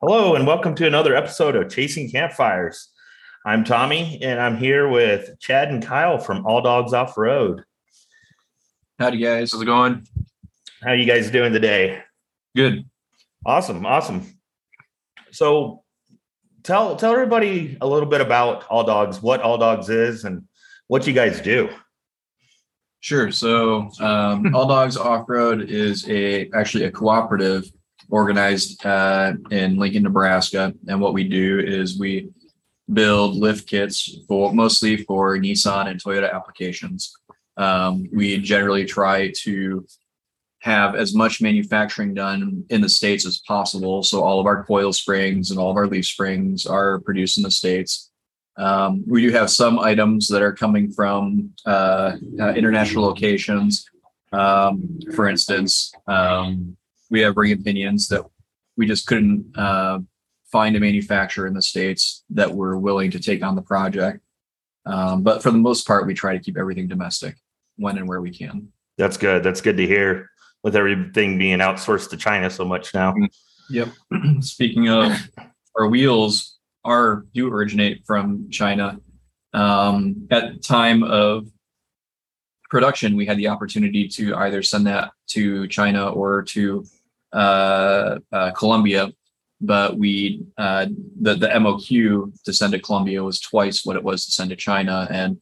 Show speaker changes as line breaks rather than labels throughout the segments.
Hello, and welcome to another episode of Chasing Campfires. I'm Tommy, and I'm here with Chad and Kyle from All Dogs Off Road.
Howdy, guys. How's it going?
How are you guys doing today?
Good.
Awesome, awesome. So, tell tell everybody a little bit about All Dogs, what All Dogs is, and what you guys do.
Sure. So, um, All Dogs Off Road is a actually a cooperative organized uh, in Lincoln, Nebraska, and what we do is we build lift kits for mostly for Nissan and Toyota applications. Um, we generally try to have as much manufacturing done in the states as possible. So all of our coil springs and all of our leaf springs are produced in the states. Um, we do have some items that are coming from uh, uh, international locations. Um, for instance, um, we have ring and pinions that we just couldn't uh, find a manufacturer in the states that were willing to take on the project. Um, but for the most part, we try to keep everything domestic when and where we can.
That's good. That's good to hear. With everything being outsourced to China so much now.
Yep. Speaking of our wheels, are do originate from China. Um, at time of production, we had the opportunity to either send that to China or to uh, uh, Colombia, but we uh, the the MOQ to send to Colombia was twice what it was to send to China, and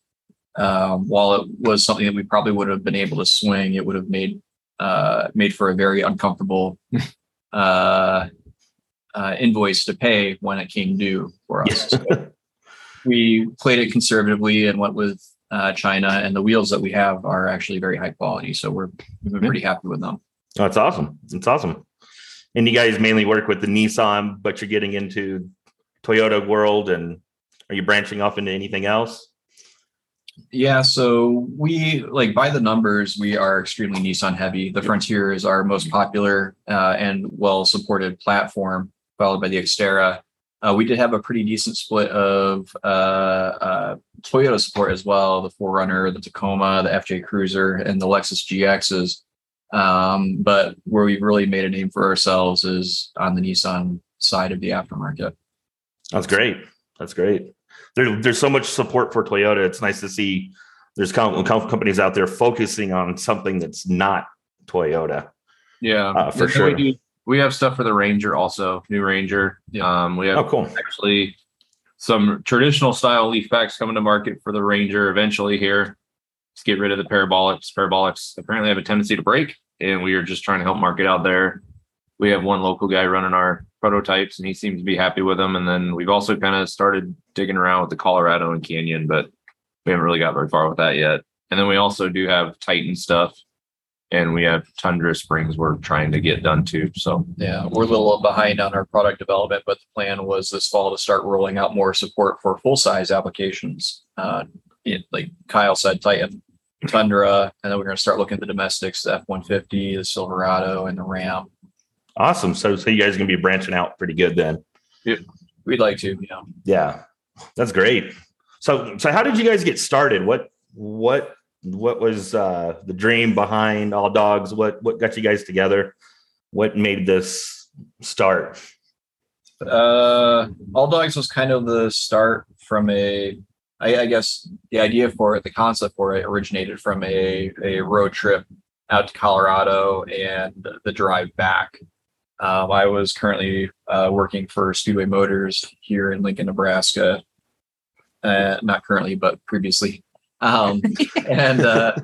um, while it was something that we probably would have been able to swing, it would have made uh, made for a very uncomfortable uh, uh, invoice to pay when it came due for us. So we played it conservatively and went with uh, China, and the wheels that we have are actually very high quality. So we're we've been pretty happy with them.
That's awesome. That's awesome. And you guys mainly work with the Nissan, but you're getting into Toyota world, and are you branching off into anything else?
Yeah, so we like by the numbers, we are extremely Nissan heavy. The Frontier is our most popular uh, and well supported platform, followed by the Xterra. Uh, we did have a pretty decent split of uh, uh Toyota support as well the 4Runner, the Tacoma, the FJ Cruiser, and the Lexus GXs. Um, but where we've really made a name for ourselves is on the Nissan side of the aftermarket.
That's great. That's great. There, there's so much support for Toyota. It's nice to see there's companies out there focusing on something that's not Toyota.
Yeah,
uh, for sure.
We, do, we, have stuff for the Ranger also, new Ranger. Yeah. Um, we have
oh, cool.
actually some traditional style leaf packs coming to market for the Ranger eventually here. Let's get rid of the parabolics. Parabolics apparently have a tendency to break, and we are just trying to help market out there. We have one local guy running our prototypes, and he seems to be happy with them. And then we've also kind of started digging around with the Colorado and Canyon, but we haven't really got very far with that yet. And then we also do have Titan stuff, and we have Tundra Springs we're trying to get done too. So
yeah, we're a little behind on our product development, but the plan was this fall to start rolling out more support for full size applications. Uh, it, like Kyle said, Titan Tundra, and then we're going to start looking at the domestics, the F one fifty, the Silverado, and the Ram.
Awesome. So, so you guys are going to be branching out pretty good then.
Yeah, we'd like to. Yeah.
Yeah, that's great. So, so how did you guys get started? What, what, what was uh, the dream behind All Dogs? What, what got you guys together? What made this start?
Uh, All Dogs was kind of the start from a I, I, guess the idea for it, the concept for it originated from a, a road trip out to Colorado and the drive back. Um, I was currently uh, working for Speedway Motors here in Lincoln, Nebraska. Uh, not currently, but previously. Um, and uh,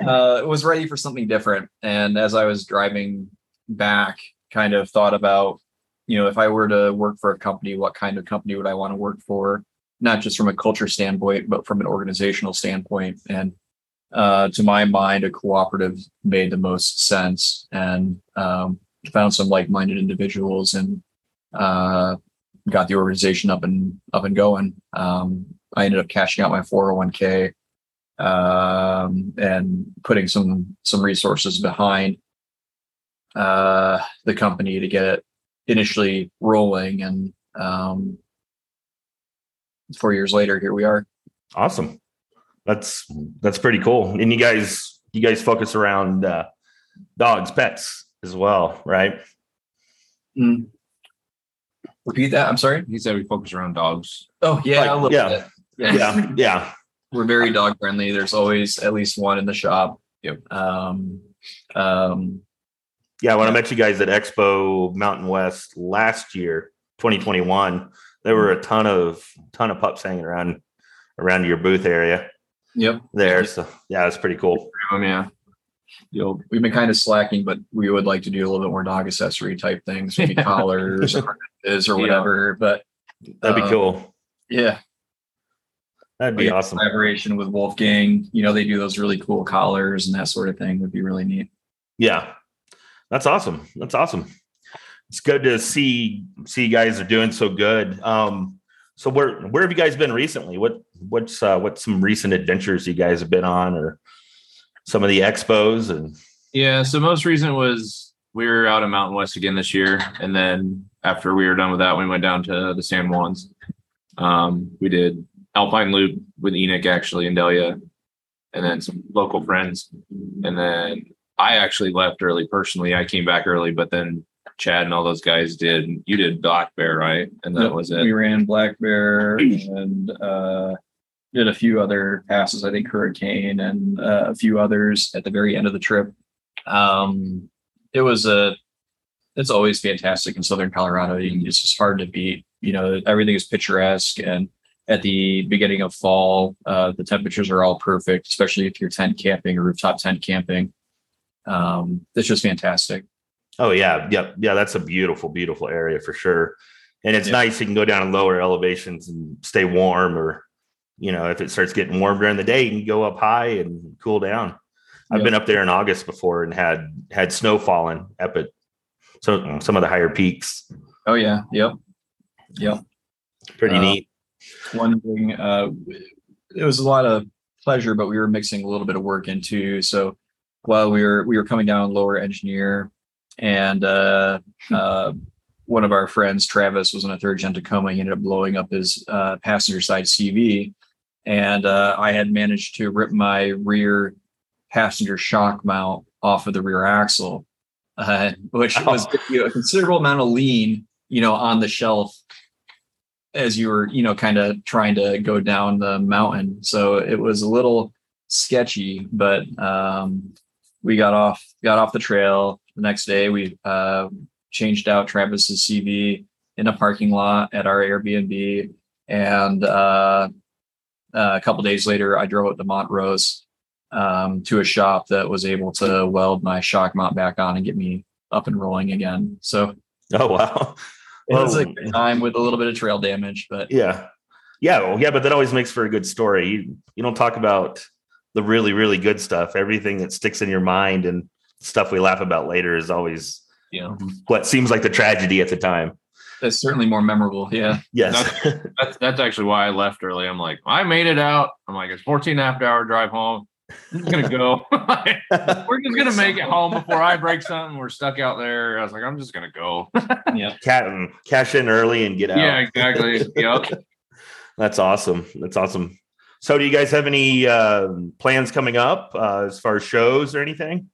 uh, was ready for something different. And as I was driving back, kind of thought about, you know, if I were to work for a company, what kind of company would I want to work for? Not just from a culture standpoint, but from an organizational standpoint. And uh, to my mind, a cooperative made the most sense and um, found some like-minded individuals and uh, got the organization up and up and going. Um, I ended up cashing out my 401k um, and putting some some resources behind uh, the company to get it initially rolling and um, four years later, here we are.
Awesome. That's that's pretty cool. And you guys you guys focus around uh, dogs, pets as well, right?
Mm. Repeat that. I'm sorry.
He said we focus around dogs.
Oh yeah,
Like,
a little
yeah.
bit.
Yeah, yeah,
we're very dog friendly. There's always at least one in the shop.
Yep.
Um, um,
yeah. When I met you guys at Expo Mountain West last year, 2021, there were a ton of ton of pups hanging around around your booth area
yep.
there. So yeah, it's pretty cool.
Um, yeah.
You'll, we've been kind of slacking, but we would like to do a little bit more dog accessory type things, maybe collars or or
Yeah.
whatever. But
That'd be
Uh,
cool.
yeah,
That'd be
Like,
awesome.
collaboration with Wolfgang. You know, they do those really cool collars and that sort of thing would be really neat.
Yeah, that's awesome. That's awesome. It's good to see see you guys are doing so good. Um, so where where have you guys been recently? What what's uh, what's some recent adventures you guys have been on, or some of the expos and
Yeah. So most recent was we were out in Mountain West again this year, and then after we were done with that, we went down to the San Juans. Um, we did Alpine Loop with Enoch actually in Delia, and then some local friends, and then I actually left early personally. I came back early, but then Chad and all those guys did. You did Black Bear, right? And that
Yep,
was it.
We ran Black Bear and uh, did a few other passes. I think Hurricane and uh, a few others at the very end of the trip. Um, it was a. It's always fantastic in Southern Colorado. It's just hard to beat. You know, everything is picturesque, and at the beginning of fall, uh, the temperatures are all perfect, especially if you're tent camping or rooftop tent camping. Um, it's just fantastic.
Oh yeah, yep, yeah, that's a beautiful, beautiful area for sure. And it's
Yeah.
nice you can go down in lower elevations and stay warm, or you know, if it starts getting warm during the day, you can go up high and cool down. I've
Yep.
been up there in August before and had had snow falling up at so some of the higher peaks.
Oh yeah, yep, yep.
Pretty
Uh,
neat.
one thing uh it was a lot of pleasure but we were mixing a little bit of work into so while we were we were coming down lower engineer and uh uh one of our friends travis was in a third gen tacoma he ended up blowing up his uh passenger side cv and uh i had managed to rip my rear passenger shock mount off of the rear axle uh, which was you know, a considerable amount of lean you know on the shelf as you were, you know, kind of trying to go down the mountain. So it was a little sketchy, but um, we got off got off the trail. The next day, we uh, changed out Travis's CV in a parking lot at our Airbnb, and uh, a couple days later, I drove up to Montrose um, to a shop that was able to weld my shock mount back on and get me up and rolling again. So
Oh wow.
it was a good time with a little bit of trail damage, but
Yeah. Yeah. Well, yeah, but that always makes for a good story. You, you don't talk about the really, really good stuff. Everything that sticks in your mind and stuff we laugh about later is always
you know,
what seems like the tragedy at the time.
that's certainly more memorable. Yeah.
Yes.
That's that's actually why I left early. I'm like, I made it out. I'm like, it's 14 and a half hour drive home. I'm gonna go. We're just gonna make it home before I break something. We're stuck out there. I was like, I'm just gonna go.
Yeah.
Ca- cash in early and get out.
yeah, exactly. Yep.
That's awesome. That's awesome. So, do you guys have any uh, plans coming up uh, as far as shows or anything?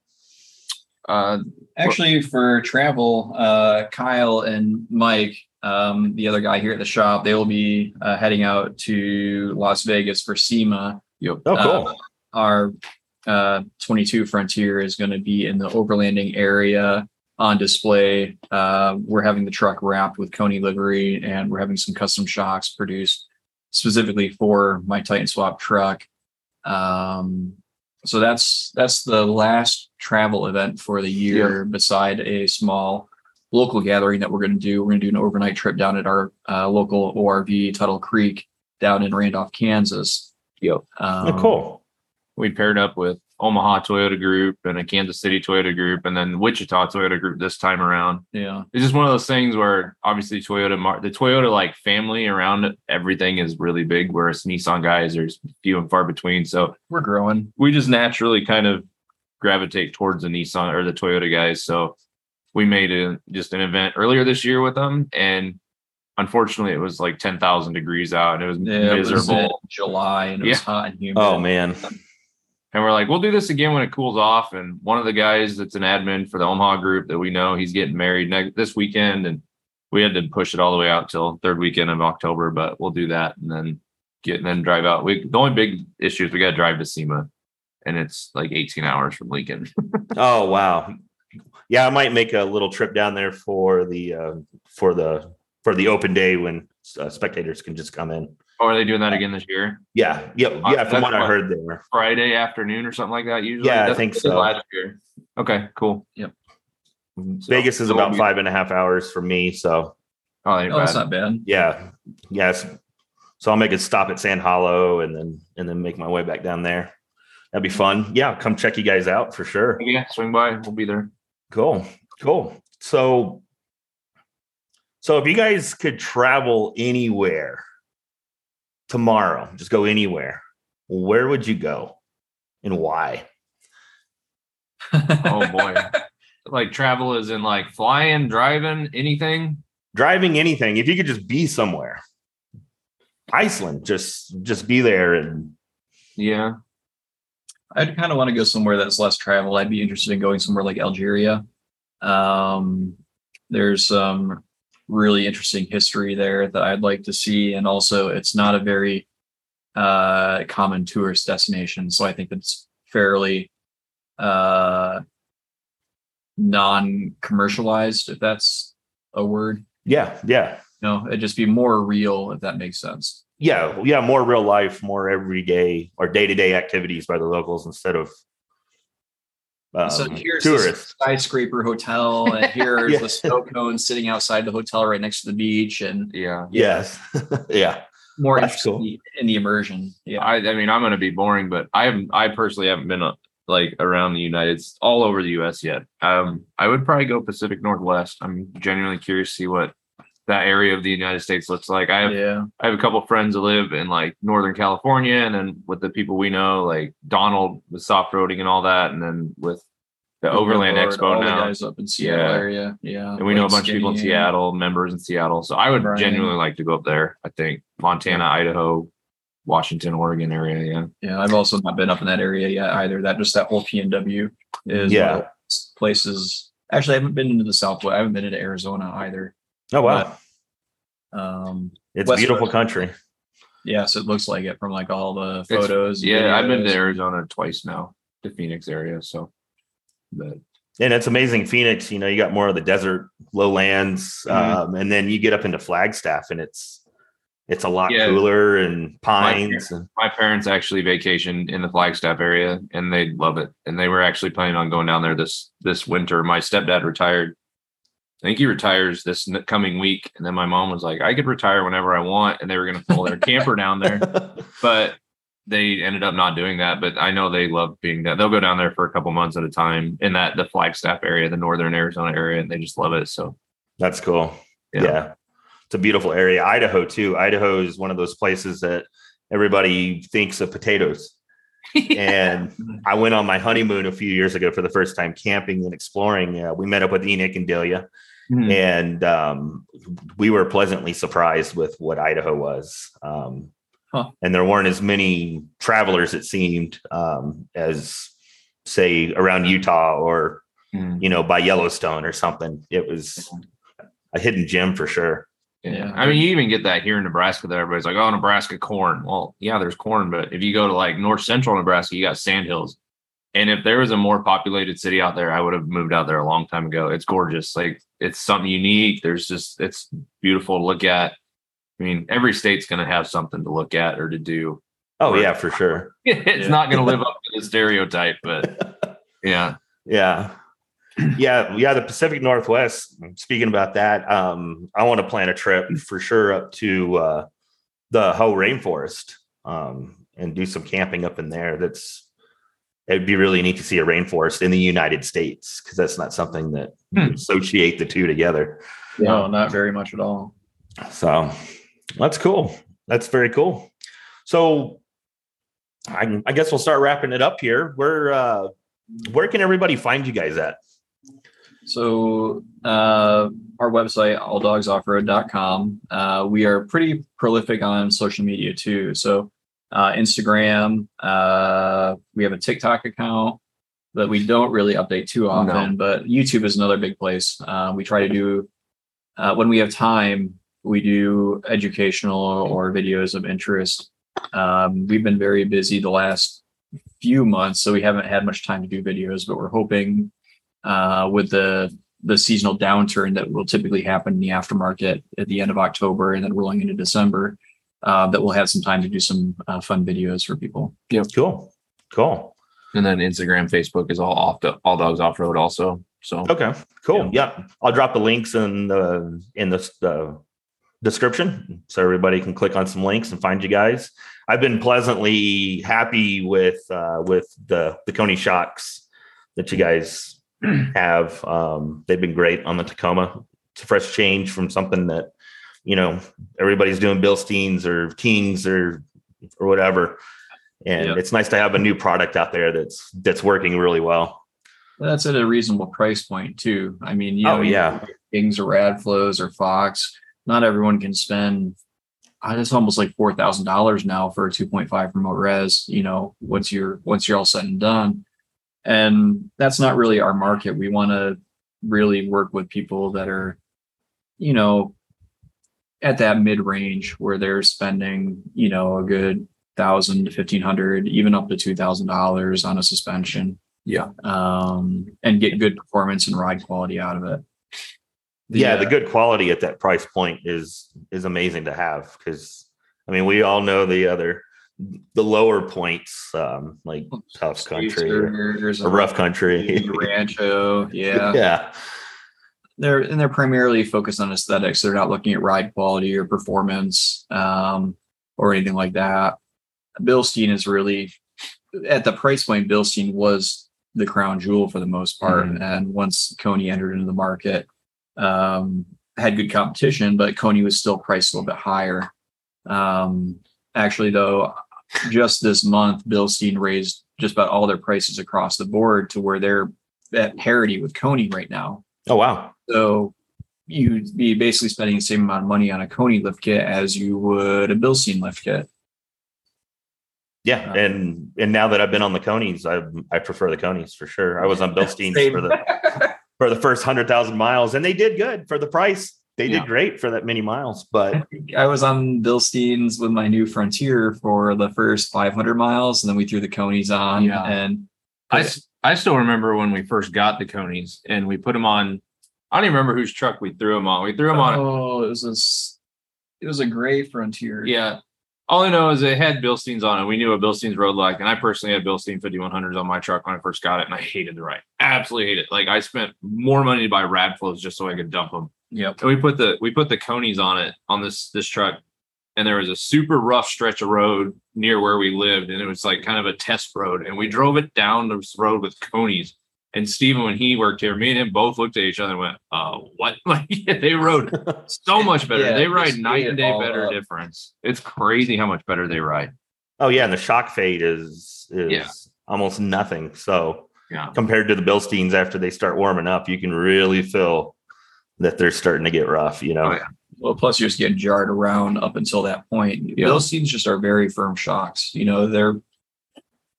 Uh,
Actually, for travel, uh, Kyle and Mike, um, the other guy here at the shop, they will be uh, heading out to Las Vegas for SEMA.
yep.
Oh, cool.
Uh, our uh, 22 Frontier is going to be in the overlanding area on display. Uh, we're having the truck wrapped with Koni livery, and we're having some custom shocks produced specifically for my Titan Swap truck. Um, so that's that's the last travel event for the year, beside a small local gathering that we're going to do. We're going to do an overnight trip down at our uh, local ORV Tuttle Creek down in Randolph, Kansas.
Yep.
Um,
oh, cool.
We paired up with Omaha Toyota Group and a Kansas City Toyota Group, and then Wichita Toyota Group this time around.
Yeah.
It's just one of those things where obviously Toyota, mar- the Toyota like family around it, everything is really big. Whereas Nissan guys, there's few and far between. So
We're growing.
we just naturally kind of gravitate towards the Nissan or the Toyota guys. So we made a, just an event earlier this year with them, and unfortunately, it was like ten thousand degrees out, and it was
Yeah, it was in
miserable.
July and it was hot and humid.
Oh, man.
And we're like, we'll do this again when it cools off. And one of the guys that's an admin for the Omaha group that we know, he's getting married next this weekend, and we had to push it all the way out till third weekend of October, but we'll do that and then get and then drive out. We the only big issue is we got to drive to SEMA, and it's like 18 hours from Lincoln.
Oh wow. Yeah, I might make a little trip down there for the uh, for the for the open day when uh, spectators can just come in.
Or are they doing that again this year?
Yeah, yeah,
Uh,
yeah. From
that's
what I heard, they were.
Friday afternoon or something like that. Usually,
Yeah, I think
what they did
so.
Last year. Okay, cool. Yep.
Vegas is
so
about five and a half hours from me, so
Oh,
Oh, that's not bad.
yeah, yes. So I'll make a stop at Sand Hollow and then and then make my way back down there. That'd be fun. Yeah, come check you guys out for sure.
Yeah, swing by. We'll be there.
Cool, cool. So, so if you guys could travel anywhere tomorrow, just go anywhere, where would you go, and why?
Oh boy. like travel is in like flying, driving, anything.
Driving anything. If you could just be somewhere, Iceland, just just be there and
Yeah.
I'd kind of want to go somewhere that's less travel. I'd be interested in going somewhere like Algeria. Um, there's some really interesting history there that I'd like to see, and also it's not a very uh, common tourist destination, so I think it's fairly uh, non-commercialized, if that's a word.
yeah, yeah.
No, it'd just be more real, if that makes sense.
yeah, yeah, more real life, more everyday or day to day activities by the locals instead of um,
so here's
tourists.
skyscraper hotel, and here's
Yeah.
the snow cone sitting outside the hotel right next to the beach, and
Yeah.
Yes, yeah,
more
That's
interested
cool.
in, the, in the immersion. Yeah,
I, I mean, I'm going to be boring, but I haven't, I personally haven't been uh, like around the United, States all over the U.S. yet. Um, I would probably go Pacific Northwest. I'm genuinely curious to see what that area of the United States looks like. I have,
yeah,
I have a couple friends that live in like Northern California, and then with the people we know, like Donald with soft roading and all that, and then with the Overland
Lord,
Expo
all the
now.
guys up in Seattle
Yeah.
area. Yeah,
And we know a
Lake
bunch of people in Seattle, members in Seattle. So I would
Right.
genuinely like to go up there. I think Montana, Idaho, Washington, Oregon area. Yeah.
Yeah, I've also not been up in that area yet either. That just that whole PNW is
Yeah.
one places. Actually, I haven't been into the Southwest. I haven't been into Arizona either.
oh wow,
Um,
it's
West
beautiful
Coast.
country.
yes, it looks like it from like all the photos. and
Yeah. I've been to. Arizona twice now, the Phoenix area. So, but
And it's amazing, Phoenix. You know, you got more of the desert lowlands,
Mhm.
um, and then you get up into Flagstaff, and it's it's a lot
Yeah.
cooler and pines. And,
my parents actually vacationed in the Flagstaff area and they love it. And they were actually planning on going down there this, this winter. My stepdad retired. I think he retires this coming week. And then my mom was like, I could retire whenever I want. And they were going to pull their camper down there. but they ended up not doing that. But I know they love being that. They'll go down there for a couple months at a time in that the Flagstaff area, the northern Arizona area, and they just love it. So
That's cool.
Yeah.
Yeah. It's a beautiful area. Idaho too. Idaho is one of those places that everybody thinks of potatoes. and I went on my honeymoon a few years ago for the first time camping and exploring. Uh, we met up with Enoch and Delia,
Hmm.
and um, we were pleasantly surprised with what Idaho was. Um,
Huh.
And there weren't as many travelers, it seemed, um, as say around Utah or
Hmm.
you know by Yellowstone or something. It was a hidden gem for sure.
Yeah.
Yeah.
I mean, you even get that here in Nebraska that everybody's like, oh, Nebraska corn. Well, yeah, there's corn, but if you go to like north central Nebraska, you got sandhills. And if there was a more populated city out there, I would have moved out there a long time ago. It's gorgeous. Like it's something unique. There's just, it's beautiful to look at. I mean, every state's going to have something to look at or to do.
Oh yeah, for sure.
it's
Yeah.
not going to live up to the stereotype, but yeah.
Yeah. Yeah, yeah, the Pacific Northwest. Speaking about that, um, I want to plan a trip for sure up to uh, the Hoh Rainforest um, and do some camping up in there. That's it'd be really neat to see a rainforest in the United States because that's not something that you
Hmm.
associate the two together.
No, not very much at all.
So that's cool. That's very cool. So I, I guess we'll start wrapping it up here. Where uh, where can everybody find you guys at?
So uh, our website, alldogsoffroad.com, uh, we are pretty prolific on social media too. So uh, Instagram, uh, we have a TikTok account that we don't really update too often, but YouTube is another big place. Uh, we try to do uh, when we have time, we do educational or videos of interest. Um, we've been very busy the last few months, so we haven't had much time to do videos, but we're hoping uh, with the the seasonal downturn that will typically happen in the aftermarket at the end of October and then rolling into December, uh, that we'll have some time to do some uh, fun videos for people.
Yeah, Cool. Cool.
And then Instagram, Facebook is all off the all dogs off road also. So
Okay. Cool. Yep. I'll drop the links in the in the, the description so everybody can click on some links and find you guys. I've been pleasantly happy with uh, with the the Koni shocks that you guys have. Um, they've been great on the Tacoma. It's a fresh change from something that you know everybody's doing Bilsteins or Kings or or whatever. And
Yeah.
it's nice to have a new product out there that's that's working really well.
That's at a reasonable price point too. I mean, you
Oh,
know,
yeah.
Kings or Rad Flows or Fox. Not everyone can spend. Uh, it's almost like four thousand dollars now for a two point five remote res. You know, once you're once you're all said and done, and that's not really our market. We want to really work with people that are, you know, at that mid range where they're spending, you know, a good thousand to fifteen hundred, even up to two thousand dollars on a suspension
yeah.
um, and get good performance and ride quality out of it.
Yeah
uh,
the good quality at that price point is is amazing to have because i mean we all know the other the lower points um like tough country or, or rough country
Rancho, yeah.
yeah
They're and they're primarily focused on aesthetics. They're not looking at ride quality or performance um, or anything like that. Bilstein is really at the price point. Bilstein was the crown jewel for the most part, and once Koni entered into the market, um, had good competition, but Koni was still priced a little bit higher. Um, actually, though, just this month, Bilstein raised just about all their prices across the board to where they're at parity with Koni right now.
oh wow
So you'd be basically spending the same amount of money on a Koni lift kit as you would a Bilstein lift kit.
yeah
Uh,
and and now that i've been on the Konis i i prefer the Konis for sure i was on bilsteins for the for the first 100000 miles and they did good for the price they did
Yeah.
great for that many miles but
I was on Bilsteins with my new Frontier for the first 500 miles, and then we threw the Konis on.
Yeah.
And
I I still remember when we first got the Konis and we put them on. I don't even remember whose truck we threw them on. We threw them on.
oh, it was a, s- it was a gray Frontier.
Yeah. All I know is it had Bilsteins on it. We knew what Bilsteins rode like. And I personally had Bilstein 5100s on my truck when I first got it. And I hated the ride. Absolutely hate it. Like I spent more money to buy rad flows just so I could dump them.
Yep.
And we put the we put the Konis on it on this this truck, and there was a super rough stretch of road near where we lived, and it was like kind of a test road. And we drove it down this road with Konis. And Stephen, when he worked here, me and him both looked at each other and went, "Uh, what?" Like yeah, they rode so much better.
Yeah,
they ride night and day better
up.
difference. It's crazy how much better they ride.
oh yeah and the shock fade is is
Yeah.
almost nothing so
Yeah.
compared to the Bilsteins after they start warming up, you can really feel that they're starting to get rough, you know.
Oh, yeah.
Well, plus you're just getting jarred around up until that point.
Yeah.
Bilsteins just are very firm shocks. You know, their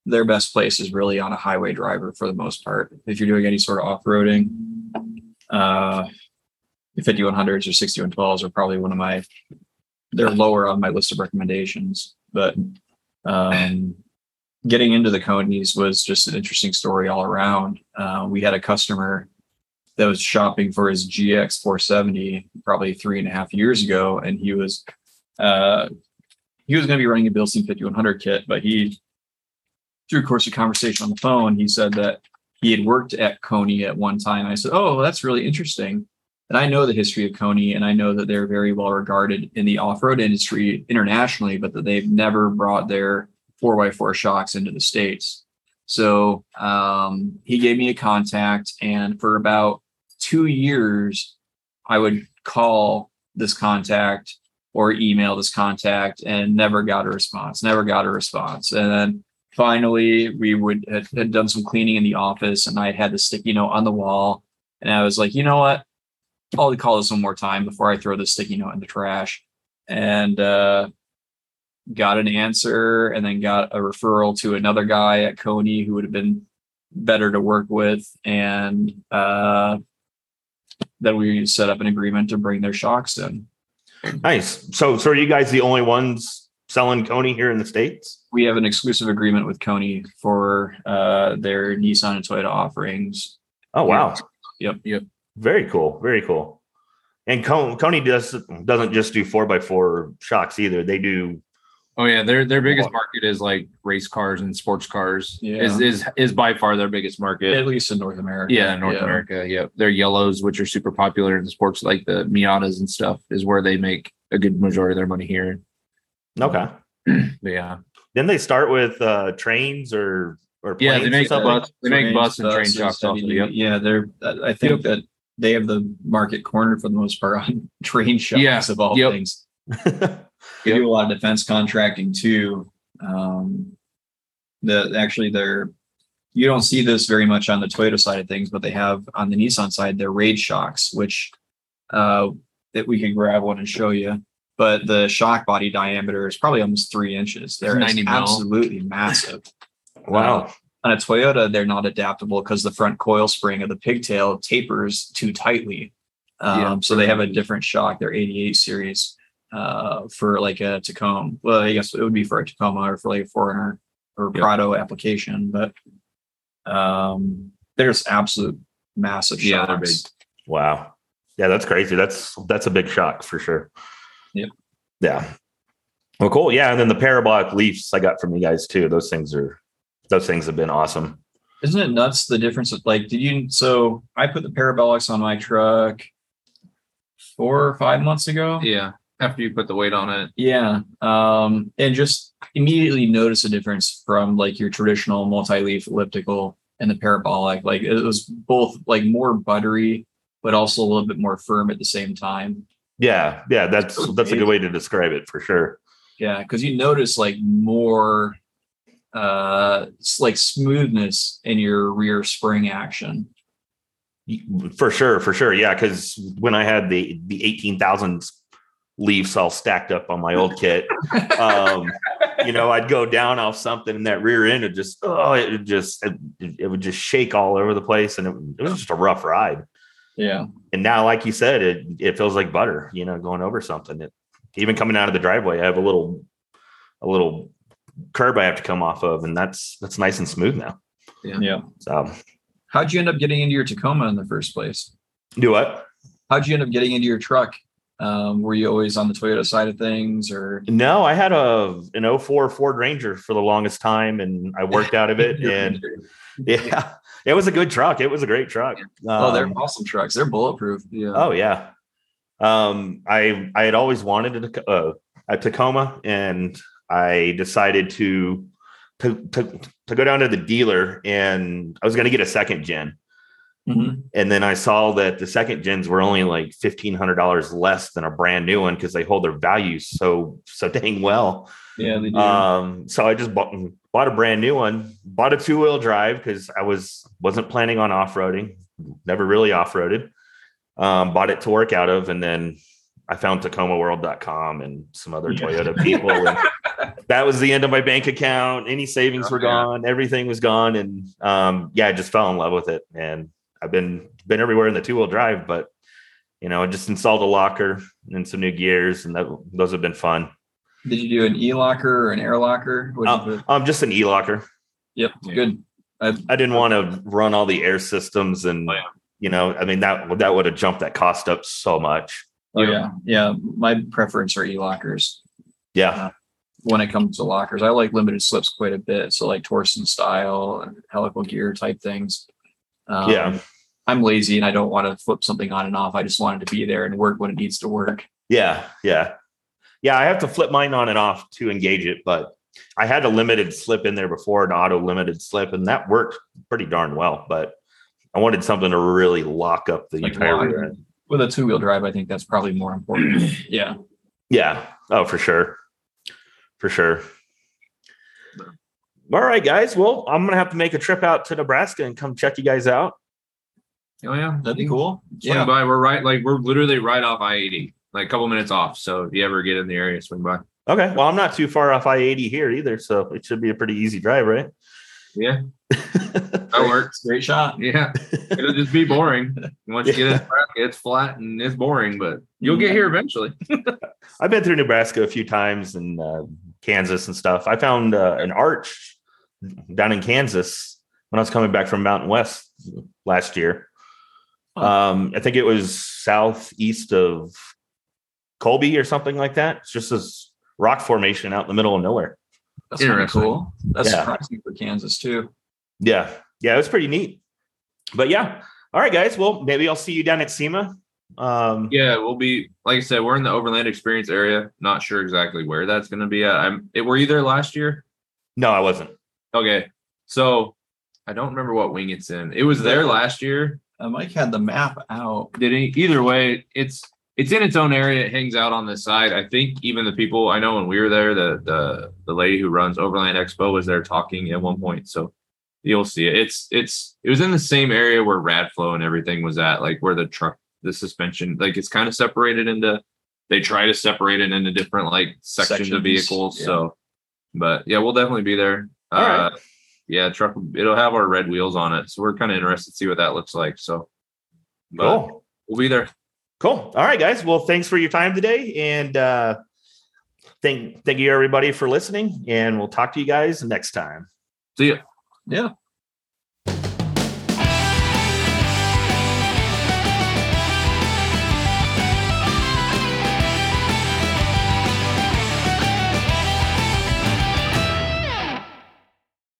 their best place is really on a highway driver for the most part. If you're doing any sort of off-roading, uh, the 5100s or 6112s are probably one of my. They're lower on my list of recommendations, but um, getting into the Konis was just an interesting story all around. Uh, we had a customer that was shopping for his GX 470 probably three and a half years ago, and he was uh, he was going to be running a Bilstein 5100 kit, but he through course of conversation on the phone, he said that he had worked at Koni at one time. I said, "Oh, that's really interesting." And I know the history of Koni, and I know that they're very well regarded in the off-road industry internationally, but that they've never brought their 4x4 shocks into the states. So um, he gave me a contact, and for about two years, I would call this contact or email this contact and never got a response, never got a response. And then finally, we would had, done some cleaning in the office, and I had the sticky note on the wall. And I was like, you know what? I'll call this one more time before I throw this sticky note in the trash. And uh, got an answer and then got a referral to another guy at Koni who would have been better to work with. And uh, then we set up an agreement to bring their shocks in.
Nice. So, so are you guys the only ones selling Koni here in the states?
We have an exclusive agreement with Koni for uh, their Nissan and Toyota offerings.
Oh wow.
Yep.
Yep.
Very cool. Very cool. And Con- Koni does doesn't just do four by four shocks either. They do.
Oh yeah, their their biggest market is like race cars and sports cars.
Yeah.
Is is is by far their biggest market, At
least in North America.
Yeah, North America. Yeah. Their yellows, which are super popular in sports like the Miatas and stuff, is where they make a good majority of their money here.
Okay.
But yeah.
Then they start with uh trains or or
Yeah, they
planes or
make
something?
bus they make bus and train
buses,
shocks also.
heavy
Yep.
Yeah, they're. I think that they have the market cornered for the most part on train shocks
Yeah,
of all
yep.
things. They do a lot of defense contracting too. Um, the actually they're you don't see this very much on the Toyota side of things, but they have on the Nissan side their raid shocks, which uh that we can grab one and show you. But the shock body diameter is probably almost three inches. They're
90 mil.
absolutely massive.
wow.
On a Toyota, they're not adaptable because the front coil spring of the pigtail tapers too tightly. Um,
Yeah.
so they have a different shock. They're 88 series uh, for like a Tacoma. Well, I guess it would be for a Tacoma or for like a 4Runner or
Yeah.
Prado application, but um, there's absolute massive
Yeah, they're
shocks.
Wow. Yeah, that's crazy. That's that's a big shock for sure.
Yep.
Yeah. Well, cool. Yeah, and then the parabolic leafs I got from you guys too. Those things are those things have been awesome.
Isn't it nuts the difference? Of, like, did you? So I put the parabolics on my truck four or five months ago.
Yeah. After you put the weight on it.
Yeah. Um, and just immediately notice a difference from like your traditional multi-leaf elliptical and the parabolic. Like it was both like more buttery, but also a little bit more firm at the same time.
Yeah, yeah, that's that's a good way to describe it for sure.
Yeah, because you notice like more uh like smoothness in your rear spring action.
For sure, for sure. Yeah, because when I had the the eighteen thousand leaves all stacked up on my old kit, um, you know, I'd go down off something and that rear end would just oh, it would just it, it would just shake all over the place, and it, it was just a rough ride.
Yeah.
And now, like you said, it it feels like butter. You know, going over something. It, even coming out of the driveway, I have a little a little curb I have to come off of, and that's that's nice and smooth now.
Yeah.
So
How'd you end up getting into your Tacoma in the first place?
do what?
How'd you end up getting into your truck? Um, were you always on the Toyota side of things or
No, I had a an 04 Ford Ranger for the longest time, and I worked out of it. and yeah, it was a good truck. It was a great truck.
oh, they're
Um,
awesome trucks. They're bulletproof.
Yeah.
oh yeah. Um, I I had always wanted a, uh, a Tacoma, and I decided to to to to go down to the dealer, and I was going to get a second gen.
Mhm.
And then I saw that the second gens were only like fifteen hundred dollars less than a brand new one because they hold their values so so dang well.
Yeah, they do.
Um, so I just bought bought a brand new one, bought a two wheel drive because I was wasn't planning on off roading, never really off roaded. Um, bought it to work out of, and then I found TacomaWorld.com and some other
Yeah.
Toyota people. And that was the end of my bank account. Any savings
Oh,
were
yeah.
gone, everything was gone, and um, yeah, I just fell in love with it. And I've been been everywhere in the two wheel drive, but you know, I just installed a locker and some new gears, and that, those have been fun.
Did you do an e locker or an air locker? What did you
Uh,
put?
um, just an e locker.
Yep,
Yeah.
good. I,
I didn't want to run all the air systems and
Oh, yeah.
you know, I mean that that would have jumped that cost up so much.
oh
Yeah.
yeah, yeah. My preference are e lockers
Yeah.
when it comes to lockers. I like limited slips quite a bit. So like Torsen style and helical gear type things. Um,
Yeah.
I'm lazy and I don't want to flip something on and off. I just want it to be there and work when it needs to work.
Yeah. Yeah. Yeah. I have to flip mine on and off to engage it, but I had a limited slip in there before, an auto limited slip, and that worked pretty darn well. But I wanted something to really lock up the
Like
entire.
With a two wheel drive, I think that's probably more important. yeah.
Yeah. Oh, for sure. For sure. All right, guys. Well, I'm gonna have to make a trip out to Nebraska and come check you guys out.
Oh yeah.
That'd be cool.
Swing
Yeah.
by. We're right, like we're literally right off I eighty, like a couple minutes off. So if you ever get in the area, swing by.
Okay. Well, I'm not too far off I 80 here either, so it should be a pretty easy drive, right?
Yeah, that works.
Great shot.
Yeah, it'll just be boring. Once you get in Nebraska, it's flat and it's boring, but you'll get here eventually.
I've been through Nebraska a few times and uh, Kansas and stuff. I found uh, an arch down in Kansas when I was coming back from Mountain West last year. Um, I think it was southeast of Colby or something like that. It's just this rock formation out in the middle of nowhere.
That's kind of cool. That's
Yeah.
surprising for Kansas too.
Yeah. Yeah, it was pretty neat. But yeah. All right, guys. Well, maybe I'll see you down at SEMA. Um,
Yeah, we'll be like I said, we're in the Overland Experience area. Not sure exactly where that's going to be at. I'm. It, were you there last year?
No, I wasn't.
Okay, so I don't remember what wing it's in. It was there last year.
Uh, Mike had the map out.
Did he? Either way, it's it's in its own area. It hangs out on the side. I think even the people I know when we were there, the the the lady who runs Overland Expo was there talking at one point. So you'll see it. It's it's it was in the same area where Radflo and everything was at, like where the truck, the suspension, like it's kind of separated into. They try to separate it into different like sections,
Sections,
of vehicles.
yeah.
So, but yeah, we'll definitely be there.
All right.
uh, yeah, truck. It'll have our red wheels on it, so we're kind of interested to see what that looks like. So, but
Cool.
we'll be there.
Cool. All right, guys. Well, thanks for your time today. And uh thank thank you everybody for listening. And we'll talk to you guys next time.
See ya.
Yeah.